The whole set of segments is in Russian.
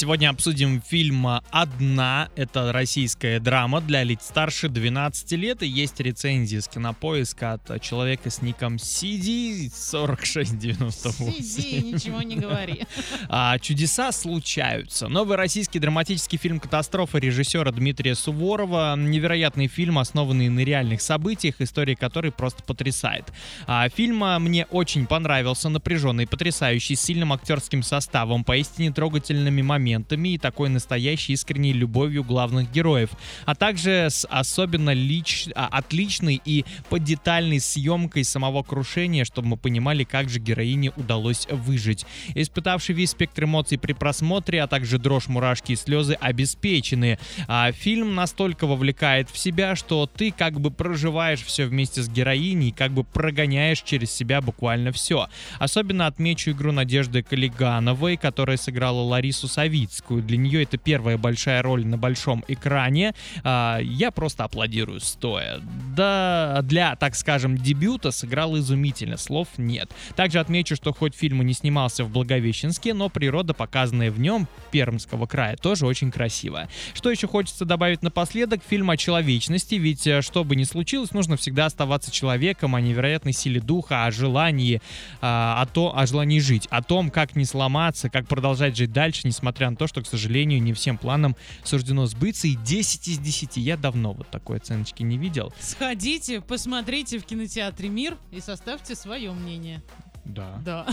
Сегодня обсудим фильм «Одна». Это российская драма для лиц старше 12 лет. И есть рецензии с кинопоиска от человека с ником CD 4698. Сиди, ничего не говори. А, чудеса случаются. Новый российский драматический фильм «Катастрофа» режиссера Дмитрия Суворова. Невероятный фильм, основанный на реальных событиях, история которой просто потрясает. А, фильм а, мне очень понравился, напряженный, потрясающий, с сильным актерским составом, поистине трогательными моментами и такой настоящей искренней любовью главных героев, а также с особенно лич... а, отличной и подетальной съемкой самого крушения, чтобы мы понимали, как же героине удалось выжить. Испытавший весь спектр эмоций при просмотре, а также дрожь, мурашки и слезы обеспечены. А фильм настолько вовлекает в себя, что ты как бы проживаешь все вместе с героиней, как бы прогоняешь через себя буквально все. Особенно отмечу игру Надежды Калигановой, которая сыграла Ларису Савицкую. Для нее это первая большая роль на большом экране. А, Я просто аплодирую стоя. Да, для, так скажем, дебюта сыграл изумительно, слов нет. Также отмечу, что хоть фильм и не снимался в Благовещенске, но природа, показанная в нем, Пермского края, тоже очень красивая. Что еще хочется добавить напоследок? Фильм о человечности, ведь э, что бы ни случилось, нужно всегда оставаться человеком, о невероятной силе духа, о желании, а, о, то, о желании жить, о том, как не сломаться, как продолжать жить дальше, несмотря на то, что, к сожалению, не всем планам суждено сбыться. И 10 из 10. Я давно вот такой оценочки не видел. Сходите, посмотрите в кинотеатре «Мир» и составьте свое мнение. Да. Да.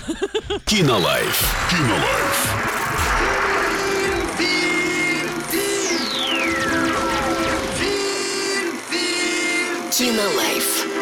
Кинолайф. Кинолайф. Кинолайф.